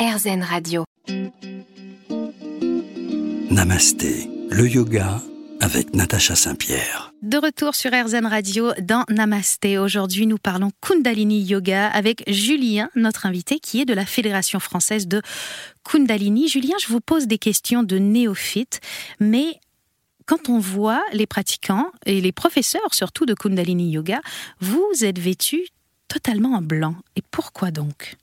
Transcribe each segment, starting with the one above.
RZN Radio. Namasté, le yoga avec Natacha Saint-Pierre. De retour sur RZN Radio dans Namasté. Aujourd'hui, nous parlons Kundalini Yoga avec Julien, notre invité, qui est de la Fédération française de Kundalini. Julien, je vous pose des questions de néophyte, mais quand on voit les pratiquants et les professeurs surtout de Kundalini Yoga, vous êtes vêtus totalement en blanc. Et pourquoi donc?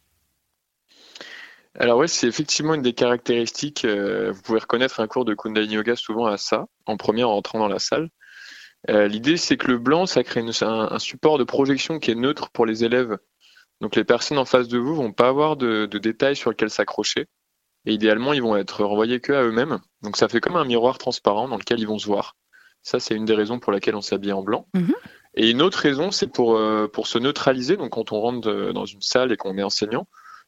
Alors ouais, c'est effectivement une des caractéristiques. Euh, vous pouvez reconnaître un cours de Kundalini Yoga souvent à ça, en premier en entrant dans la salle. Euh, l'idée, c'est que le blanc, ça crée un, support de projection qui est neutre pour les élèves. Donc les personnes en face de vous vont pas avoir de, détails sur lesquels s'accrocher. Et idéalement, ils vont être renvoyés que à eux-mêmes. Donc ça fait comme un miroir transparent dans lequel ils vont se voir. Ça, c'est une des raisons pour laquelle on s'habille en blanc. Mhm. Et une autre raison, c'est pour, euh, pour se neutraliser. Donc quand on rentre dans une salle et qu'on est enseignant,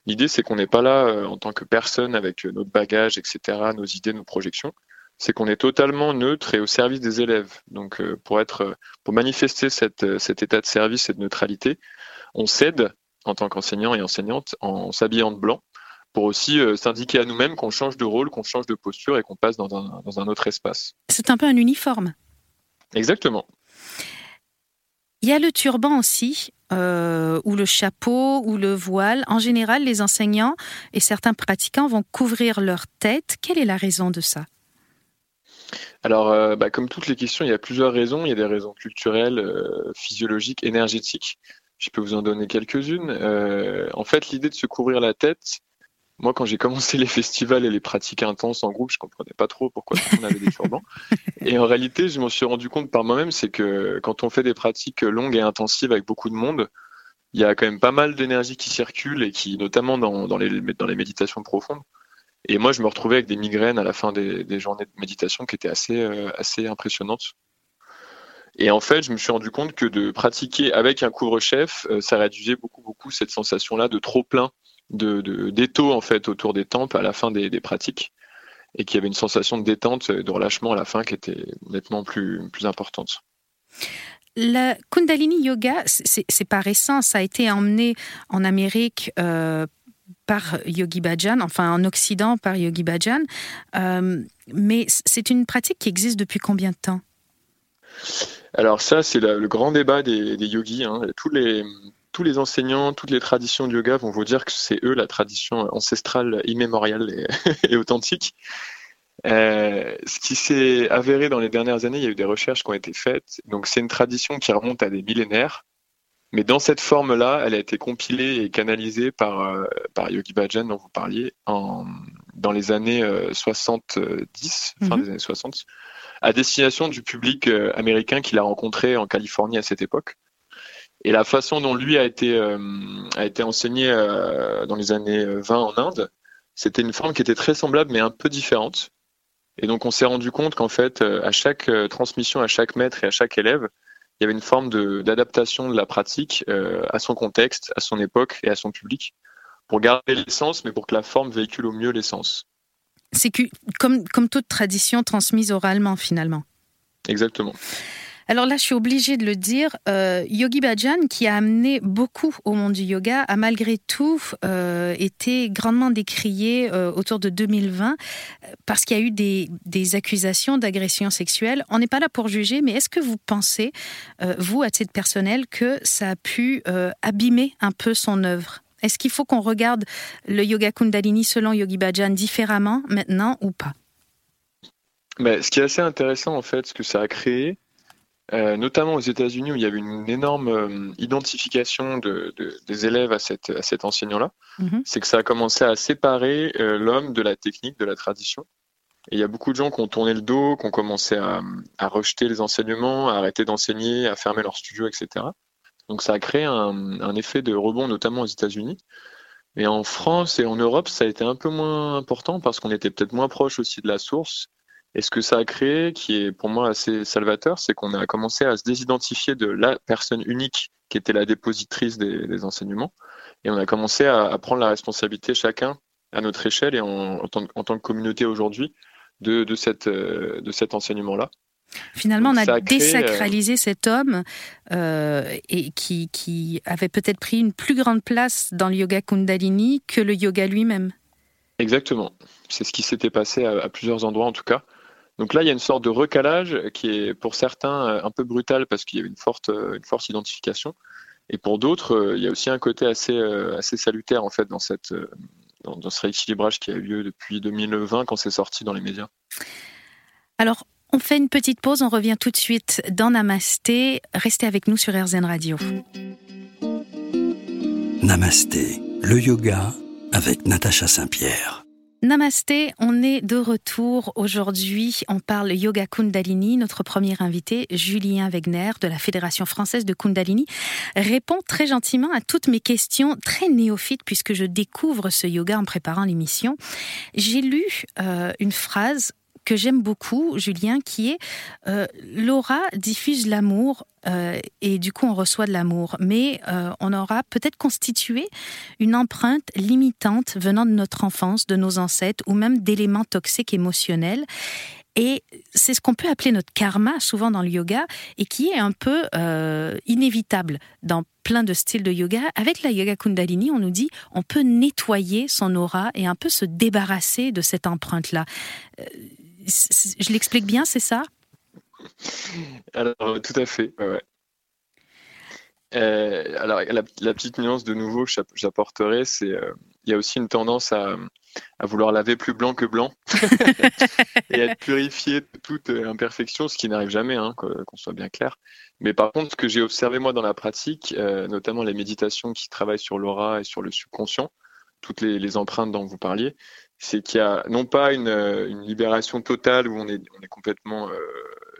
L'idée, c'est qu'on n'est pas là euh, en tant que personne avec euh, notre bagage, etc., nos idées, nos projections. C'est qu'on est totalement neutre et au service des élèves. Donc, euh, pour être, pour manifester cette, cet état de service et de neutralité, on cède en tant qu'enseignant et enseignante en s'habillant de blanc pour aussi s'indiquer à nous-mêmes qu'on change de rôle, qu'on change de posture et qu'on passe dans un, dans un autre espace. C'est un peu un uniforme. Exactement. Il y a le turban aussi, euh, ou le chapeau, ou le voile. En général, les enseignants et certains pratiquants vont couvrir leur tête. Quelle est la raison de ça? Alors, euh, bah, comme toutes les questions, il y a plusieurs raisons. Il y a des raisons culturelles, euh, physiologiques, énergétiques. Je peux vous en donner quelques-unes. en fait, l'idée de se couvrir la tête, moi, quand j'ai commencé les festivals et les pratiques intenses en groupe, je comprenais pas trop pourquoi on avait des turbans. Et en réalité, je m'en suis rendu compte par moi-même, c'est que quand on fait des pratiques longues et intensives avec beaucoup de monde, il y a quand même pas mal d'énergie qui circule et qui, notamment dans, dans, les, dans les méditations profondes. Et moi, je me retrouvais avec des migraines à la fin des, des journées de méditation qui étaient assez, euh, assez impressionnantes. Et en fait, je me suis rendu compte que de pratiquer avec un couvre-chef, euh, ça réduisait beaucoup, beaucoup cette sensation-là de trop plein de, d'étau en fait autour des tempes à la fin des, pratiques et qu'il y avait une sensation de détente, de relâchement à la fin qui était nettement plus, plus importante. La Kundalini Yoga, c'est pas récent, ça a été emmené en Amérique euh, par Yogi Bhajan, enfin en Occident par Yogi Bhajan, euh, mais c'est une pratique qui existe depuis combien de temps? Alors ça, c'est le grand débat des, des yogis. Hein. Tous les tous les enseignants, toutes les traditions de yoga vont vous dire que c'est eux la tradition ancestrale, immémoriale et, authentique. Euh, ce qui s'est avéré dans les dernières années, il y a eu des recherches qui ont été faites. Donc c'est une tradition qui remonte à des millénaires, mais dans cette forme-là, elle a été compilée et canalisée par, euh, par Yogi Bhajan dont vous parliez en, dans les années 70, euh, fin mhm. des années 60, à destination du public américain qu'il a rencontré en Californie à cette époque. Et la façon dont lui a été, euh, a été enseigné euh, dans les années 20 en Inde, c'était une forme qui était très semblable mais un peu différente. Et donc on s'est rendu compte qu'en fait, euh, à chaque transmission, à chaque maître et à chaque élève, il y avait une forme d'adaptation de, la pratique à son contexte, à son époque et à son public, pour garder l'essence, mais pour que la forme véhicule au mieux l'essence. C'est comme, comme toute tradition transmise oralement finalement. Exactement. Alors là, je suis obligée de le dire, euh, Yogi Bhajan, qui a amené beaucoup au monde du yoga, a malgré tout euh, été grandement décrié euh, autour de 2020 parce qu'il y a eu des, accusations d'agression sexuelle. On n'est pas là pour juger, mais est-ce que vous pensez, vous, à titre personnel, que ça a pu abîmer un peu son œuvre? Est-ce qu'il faut qu'on regarde le yoga Kundalini selon Yogi Bhajan différemment maintenant ou pas? Mais ce qui est assez intéressant, en fait, ce que ça a créé, euh, notamment aux États-Unis où il y avait une énorme euh, identification de, des élèves à, cette, à cet enseignant-là, mhm. c'est que ça a commencé à séparer euh, l'homme de la technique, de la tradition. Et il y a beaucoup de gens qui ont tourné le dos, qui ont commencé à, à rejeter les enseignements, à arrêter d'enseigner, à fermer leur studio, etc. Donc ça a créé un, un effet de rebond, notamment aux États-Unis. Et en France et en Europe, ça a été un peu moins important parce qu'on était peut-être moins proche aussi de la source et ce que ça a créé, qui est pour moi assez salvateur, c'est qu'on a commencé à se désidentifier de la personne unique qui était la dépositrice des, enseignements. Et on a commencé à, prendre la responsabilité chacun à notre échelle et en, tant, que communauté aujourd'hui de, de, cette, euh, de cet enseignement-là. Finalement, on a, désacralisé euh, cet homme euh, et qui, qui avait peut-être pris une plus grande place dans le yoga Kundalini que le yoga lui-même. Exactement. C'est ce qui s'était passé à, plusieurs endroits en tout cas. Donc là, il y a une sorte de recalage qui est pour certains un peu brutal parce qu'il y a une forte, une forte identification. Et pour d'autres, il y a aussi un côté assez, assez salutaire en fait dans, cette, dans, dans ce rééquilibrage qui a eu lieu depuis 2020 quand c'est sorti dans les médias. Alors, on fait une petite pause, on revient tout de suite dans Namasté. Restez avec nous sur RZN Radio. Namasté, le yoga avec Natacha Saint-Pierre. Namasté, on est de retour aujourd'hui. On parle yoga Kundalini. Notre premier invité, Julien Wegner de la Fédération française de Kundalini, répond très gentiment à toutes mes questions, très néophytes puisque je découvre ce yoga en préparant l'émission. J'ai lu euh, une phrase que j'aime beaucoup, Julien, qui est euh, Laura diffuse l'amour euh, et du coup on reçoit de l'amour, mais euh, on aura peut-être constitué une empreinte limitante venant de notre enfance, de nos ancêtres ou même d'éléments toxiques émotionnels. Et c'est ce qu'on peut appeler notre karma, souvent dans le yoga, et qui est un peu inévitable dans plein de styles de yoga. Avec la yoga kundalini, on nous dit on peut nettoyer son aura et un peu se débarrasser de cette empreinte-là je l'explique bien, c'est ça? Alors, tout à fait. Euh, alors, la, petite nuance de nouveau que j'apporterai, c'est euh, il y a aussi une tendance à, vouloir laver plus blanc que blanc et à être purifié de toute imperfection, ce qui n'arrive jamais, hein, qu'on soit bien clair. Mais par contre, ce que j'ai observé moi dans la pratique, euh, notamment les méditations qui travaillent sur l'aura et sur le subconscient, toutes les, empreintes dont vous parliez, c'est qu'il y a non pas une, libération totale où on est, on est complètement euh,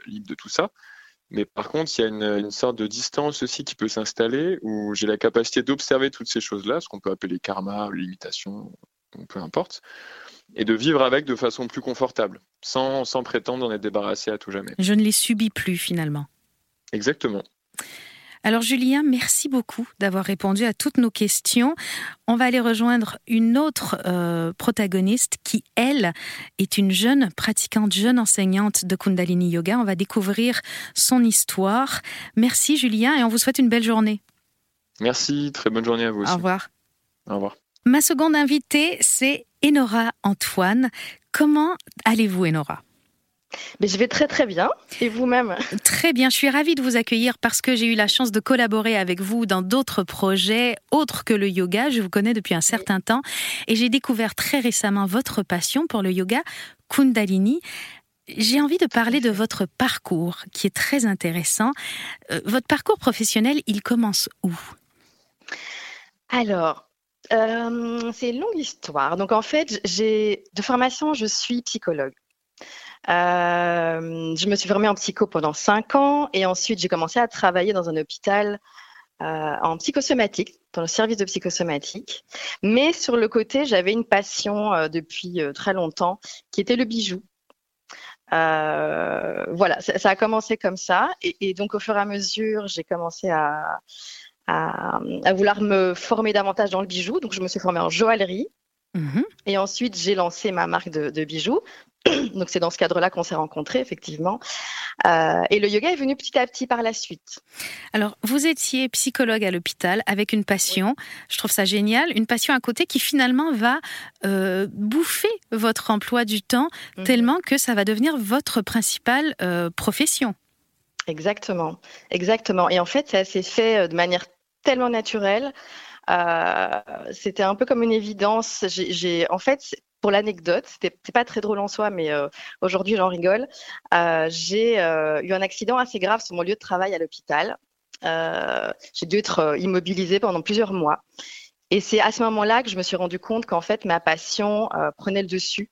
libre de tout ça, mais par contre, il y a une, sorte de distance aussi qui peut s'installer où j'ai la capacité d'observer toutes ces choses-là, ce qu'on peut appeler karma, limitation, peu importe, et de vivre avec de façon plus confortable, sans, sans prétendre en être débarrassé à tout jamais. Je ne les subis plus finalement. Exactement. Alors Julien, merci beaucoup d'avoir répondu à toutes nos questions. On va aller rejoindre une autre euh, protagoniste qui, elle, est une jeune pratiquante, jeune enseignante de Kundalini Yoga. On va découvrir son histoire. Merci Julien et on vous souhaite une belle journée. Merci, très bonne journée à vous aussi. Au revoir. Au revoir. Ma seconde invitée, c'est Enora Antoine. Comment allez-vous Enora? Mais je vais très très bien. Et vous-même? Très bien. Je suis ravie de vous accueillir parce que j'ai eu la chance de collaborer avec vous dans d'autres projets autres que le yoga. Je vous connais depuis un certain temps et j'ai découvert très récemment votre passion pour le yoga Kundalini. J'ai envie de parler de votre parcours qui est très intéressant. Euh, votre parcours professionnel, il commence où? Alors, euh, c'est une longue histoire. Donc en fait, j'ai de formation, je suis psychologue. Euh, je me suis formée en psycho pendant cinq ans et ensuite j'ai commencé à travailler dans un hôpital euh, en psychosomatique, dans le service de psychosomatique. Mais sur le côté, j'avais une passion euh, depuis très longtemps qui était le bijou. voilà, ça, a commencé comme ça. Et, donc, au fur et à mesure, j'ai commencé à, à, vouloir me former davantage dans le bijou. Donc, je me suis formée en joaillerie. Mhm. Et ensuite, j'ai lancé ma marque de, bijoux. Donc, c'est dans ce cadre-là qu'on s'est rencontrés, effectivement. Euh, et le yoga est venu petit à petit par la suite. Alors, vous étiez psychologue à l'hôpital avec une passion. Je trouve ça génial. Une passion à côté qui finalement va euh, bouffer votre emploi du temps mhm. tellement que ça va devenir votre principale euh, profession. Exactement. Exactement. Et en fait, ça s'est fait de manière tellement naturelle. Euh, c'était un peu comme une évidence. J'ai, en fait, pour l'anecdote, c'était pas très drôle en soi, mais euh, aujourd'hui j'en rigole. Euh, j'ai eu un accident assez grave sur mon lieu de travail à l'hôpital. j'ai dû être immobilisée pendant plusieurs mois. Et c'est à ce moment-là que je me suis rendu compte qu'en fait ma passion prenait le dessus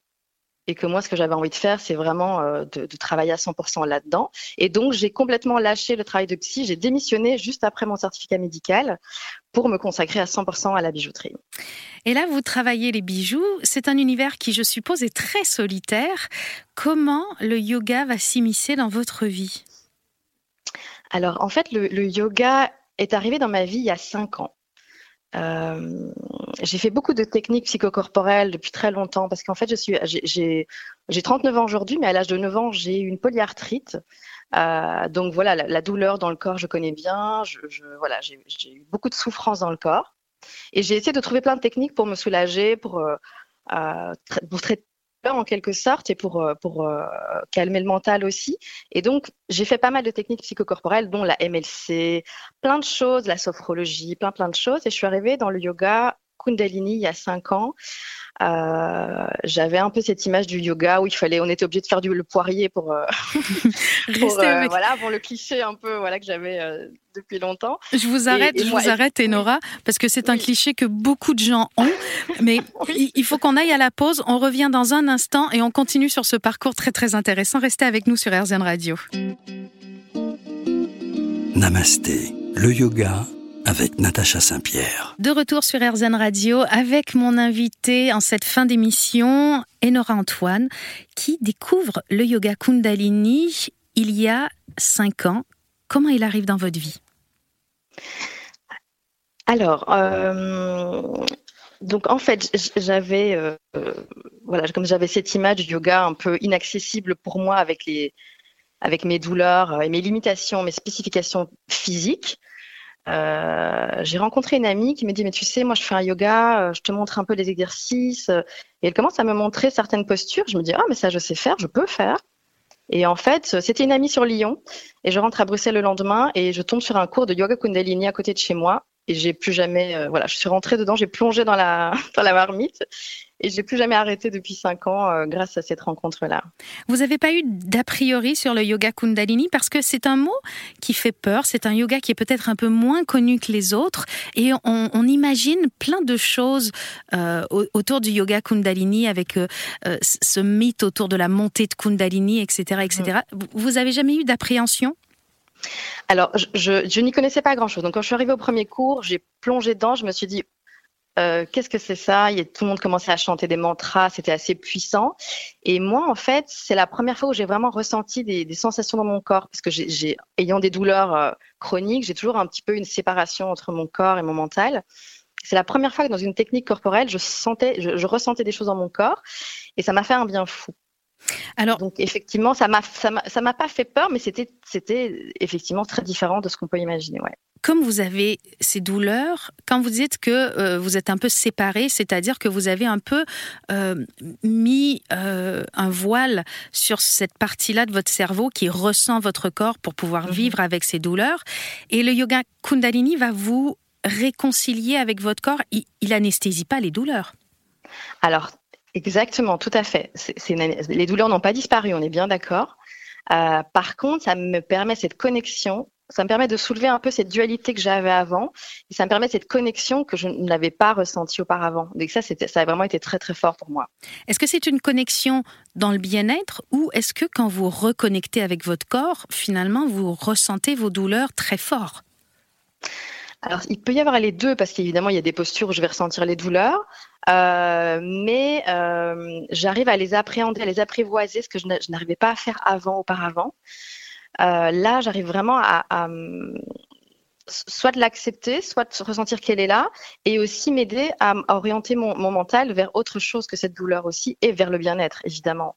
et que moi, ce que j'avais envie de faire, c'est vraiment euh, de, travailler à 100% là-dedans. Et donc, j'ai complètement lâché le travail de psy. J'ai démissionné juste après mon certificat médical pour me consacrer à 100% à la bijouterie. Et là, vous travaillez les bijoux. C'est un univers qui, je suppose, est très solitaire. Comment le yoga va s'immiscer dans votre vie? Alors, en fait, le, le yoga est arrivé dans ma vie il y a cinq ans. Euh, j'ai fait beaucoup de techniques psychocorporelles depuis très longtemps parce qu'en fait, je suis, j'ai, 39 ans aujourd'hui, mais à l'âge de 9 ans, j'ai eu une polyarthrite. Euh, donc voilà, la, douleur dans le corps, je connais bien. Je, voilà, j'ai, eu beaucoup de souffrance dans le corps. Et j'ai essayé de trouver plein de techniques pour me soulager, pour, euh, pour traiter en quelque sorte et pour, pour calmer le mental aussi. Et donc, j'ai fait pas mal de techniques psychocorporelles, dont la MLC, plein de choses, la sophrologie, plein plein de choses. Et je suis arrivée dans le yoga Kundalini il y a cinq ans. Euh, j'avais un peu cette image du yoga où il fallait, on était obligé de faire du le poirier pour, euh, pour euh, voilà, pour le cliché un peu voilà que j'avais depuis longtemps. Je vous arrête, je vous arrête, Enora, parce que c'est un cliché que beaucoup de gens ont. Mais il faut qu'on aille à la pause. On revient dans un instant et on continue sur ce parcours très très intéressant. Restez avec nous sur RZN Radio. Namasté, le yoga avec Natacha Saint-Pierre. De retour sur RZN Radio avec mon invité en cette fin d'émission, Enora Antoine, qui découvre le yoga Kundalini il y a cinq ans. Comment il arrive dans votre vie? Alors, euh, donc en fait, j'avais, euh, voilà, comme j'avais cette image du yoga un peu inaccessible pour moi avec les, avec mes douleurs et mes limitations, mes spécifications physiques. Euh, j'ai rencontré une amie qui me dit mais tu sais moi je fais un yoga, euh, je te montre un peu les exercices et elle commence à me montrer certaines postures. Je me dis ah mais ça je sais faire, je peux faire. Et en fait c'était une amie sur Lyon et je rentre à Bruxelles le lendemain et je tombe sur un cours de yoga Kundalini à côté de chez moi et j'ai plus jamais euh, voilà je suis rentrée dedans, j'ai plongé dans la dans la marmite et j'ai plus jamais arrêté depuis cinq ans euh, grâce à cette rencontre-là. Vous n'avez pas eu d'a priori sur le yoga Kundalini? Parce que c'est un mot qui fait peur. C'est un yoga qui est peut-être un peu moins connu que les autres et on, imagine plein de choses euh, autour du yoga Kundalini avec euh, ce mythe autour de la montée de Kundalini, etc., etc. Mm. Vous avez jamais eu d'appréhension? Alors, je, je n'y connaissais pas grand-chose. Donc, quand je suis arrivée au premier cours, j'ai plongé dedans. Je me suis dit, euh, qu'est-ce que c'est ça? Il y a, Tout le monde commençait à chanter des mantras, c'était assez puissant. Et moi, en fait, c'est la première fois où j'ai vraiment ressenti des, sensations dans mon corps, parce que j'ai, ayant des douleurs euh, chroniques, j'ai toujours un petit peu une séparation entre mon corps et mon mental. C'est la première fois que dans une technique corporelle, je sentais, je ressentais des choses dans mon corps, et ça m'a fait un bien fou. Alors, donc effectivement, ça m'a ça m'a pas fait peur, mais c'était c'était effectivement très différent de ce qu'on peut imaginer. Ouais. Comme vous avez ces douleurs, quand vous dites que euh, vous êtes un peu séparé, c'est-à-dire que vous avez un peu euh, mis euh, un voile sur cette partie-là de votre cerveau qui ressent votre corps pour pouvoir mhm. vivre avec ces douleurs, et le yoga Kundalini va vous réconcilier avec votre corps. Il, il anesthésie pas les douleurs. Alors, Exactement, tout à fait. Les douleurs n'ont pas disparu, on est bien d'accord. Par contre, ça me permet cette connexion, ça me permet de soulever un peu cette dualité que j'avais avant, et ça me permet cette connexion que je n'avais pas ressentie auparavant. Donc ça, ça a vraiment été très très fort pour moi. Est-ce que c'est une connexion dans le bien-être, ou est-ce que quand vous reconnectez avec votre corps, finalement, vous ressentez vos douleurs très fort? Alors, il peut y avoir les deux parce qu'évidemment, il y a des postures où je vais ressentir les douleurs, euh, mais euh, j'arrive à les appréhender, à les apprivoiser, ce que je n'arrivais pas à faire avant, auparavant. Euh, là, j'arrive vraiment à, soit de l'accepter, soit de ressentir qu'elle est là, et aussi m'aider à, orienter mon, mon mental vers autre chose que cette douleur aussi, et vers le bien-être, évidemment.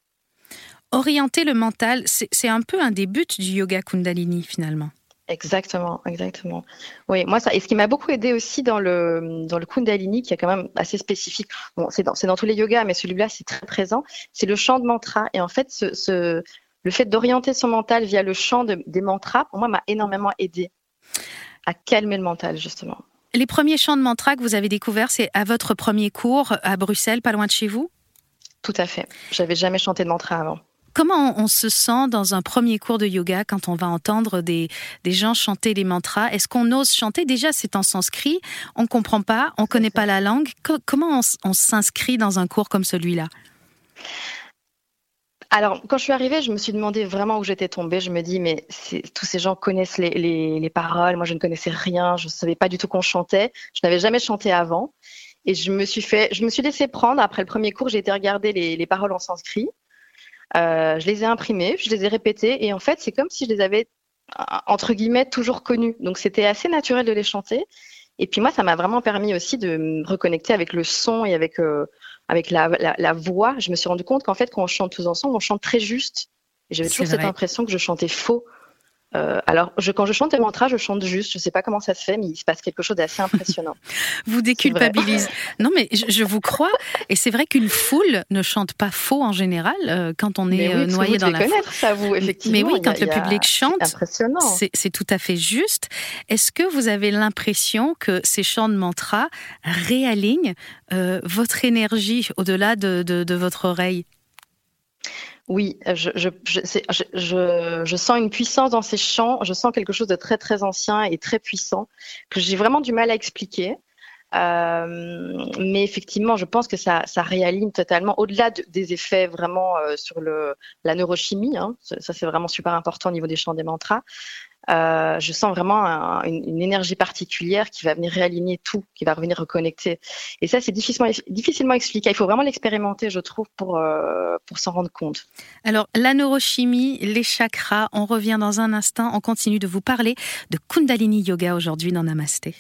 Orienter le mental, c'est un peu un des buts du yoga Kundalini finalement. Exactement, exactement. Oui, moi ça, et ce qui m'a beaucoup aidé aussi dans le dans le Kundalini, qui est quand même assez spécifique. Bon, c'est dans, dans tous les yogas, mais celui-là c'est très présent. C'est le chant de mantra. Et en fait, ce, ce le fait d'orienter son mental via le chant des mantras, pour moi, m'a énormément aidé à calmer le mental justement. Les premiers chants de mantra que vous avez découverts, c'est à votre premier cours à Bruxelles, pas loin de chez vous? Tout à fait. J'avais jamais chanté de mantra avant. Comment on se sent dans un premier cours de yoga quand on va entendre des, des gens chanter les mantras? Est-ce qu'on ose chanter? Déjà, c'est en sanskrit, on ne comprend pas, on ne connaît pas la langue. comment on, s'inscrit dans un cours comme celui-là? Alors, quand je suis arrivée, je me suis demandé vraiment où j'étais tombée. Je me dis, mais tous ces gens connaissent les, les, paroles. Moi, je ne connaissais rien. Je ne savais pas du tout qu'on chantait. Je n'avais jamais chanté avant. Et je me suis fait, je me suis laissée prendre. Après le premier cours, j'ai été regarder les, les paroles en sanskrit. Euh, je les ai imprimés, je les ai répétés, et en fait, c'est comme si je les avais entre guillemets toujours connus. Donc c'était assez naturel de les chanter. Et puis moi, ça m'a vraiment permis aussi de me reconnecter avec le son et avec euh, avec la, la, voix. Je me suis rendu compte qu'en fait, quand on chante tous ensemble, on chante très juste. Et j'avais toujours cette impression que je chantais faux. Euh, alors, je, quand je chante les mantras, je chante juste. Je ne sais pas comment ça se fait, mais il se passe quelque chose d'assez impressionnant. vous déculpabilisez. Non, mais je, vous crois. Et c'est vrai qu'une foule ne chante pas faux en général euh, quand on est oui, noyé dans la foule. ça, vous, effectivement. Mais oui, quand le public chante, c'est tout à fait juste. Est-ce que vous avez l'impression que ces chants de mantras réalignent euh, votre énergie au-delà de, de, de votre oreille? Oui, je, je, je, je, sens une puissance dans ces chants, je sens quelque chose de très très ancien et très puissant que j'ai vraiment du mal à expliquer. Euh, mais effectivement, je pense que ça, ça réaligne totalement, au-delà des effets vraiment euh, sur le, la neurochimie, hein, ça c'est vraiment super important au niveau des chants des mantras, euh, je sens vraiment une, énergie particulière qui va venir réaligner tout, qui va revenir reconnecter. Et ça, c'est difficilement, difficilement expliqué. Il faut vraiment l'expérimenter, je trouve, pour, euh, pour s'en rendre compte. Alors, la neurochimie, les chakras, on revient dans un instant. On continue de vous parler de Kundalini Yoga aujourd'hui dans Namasté.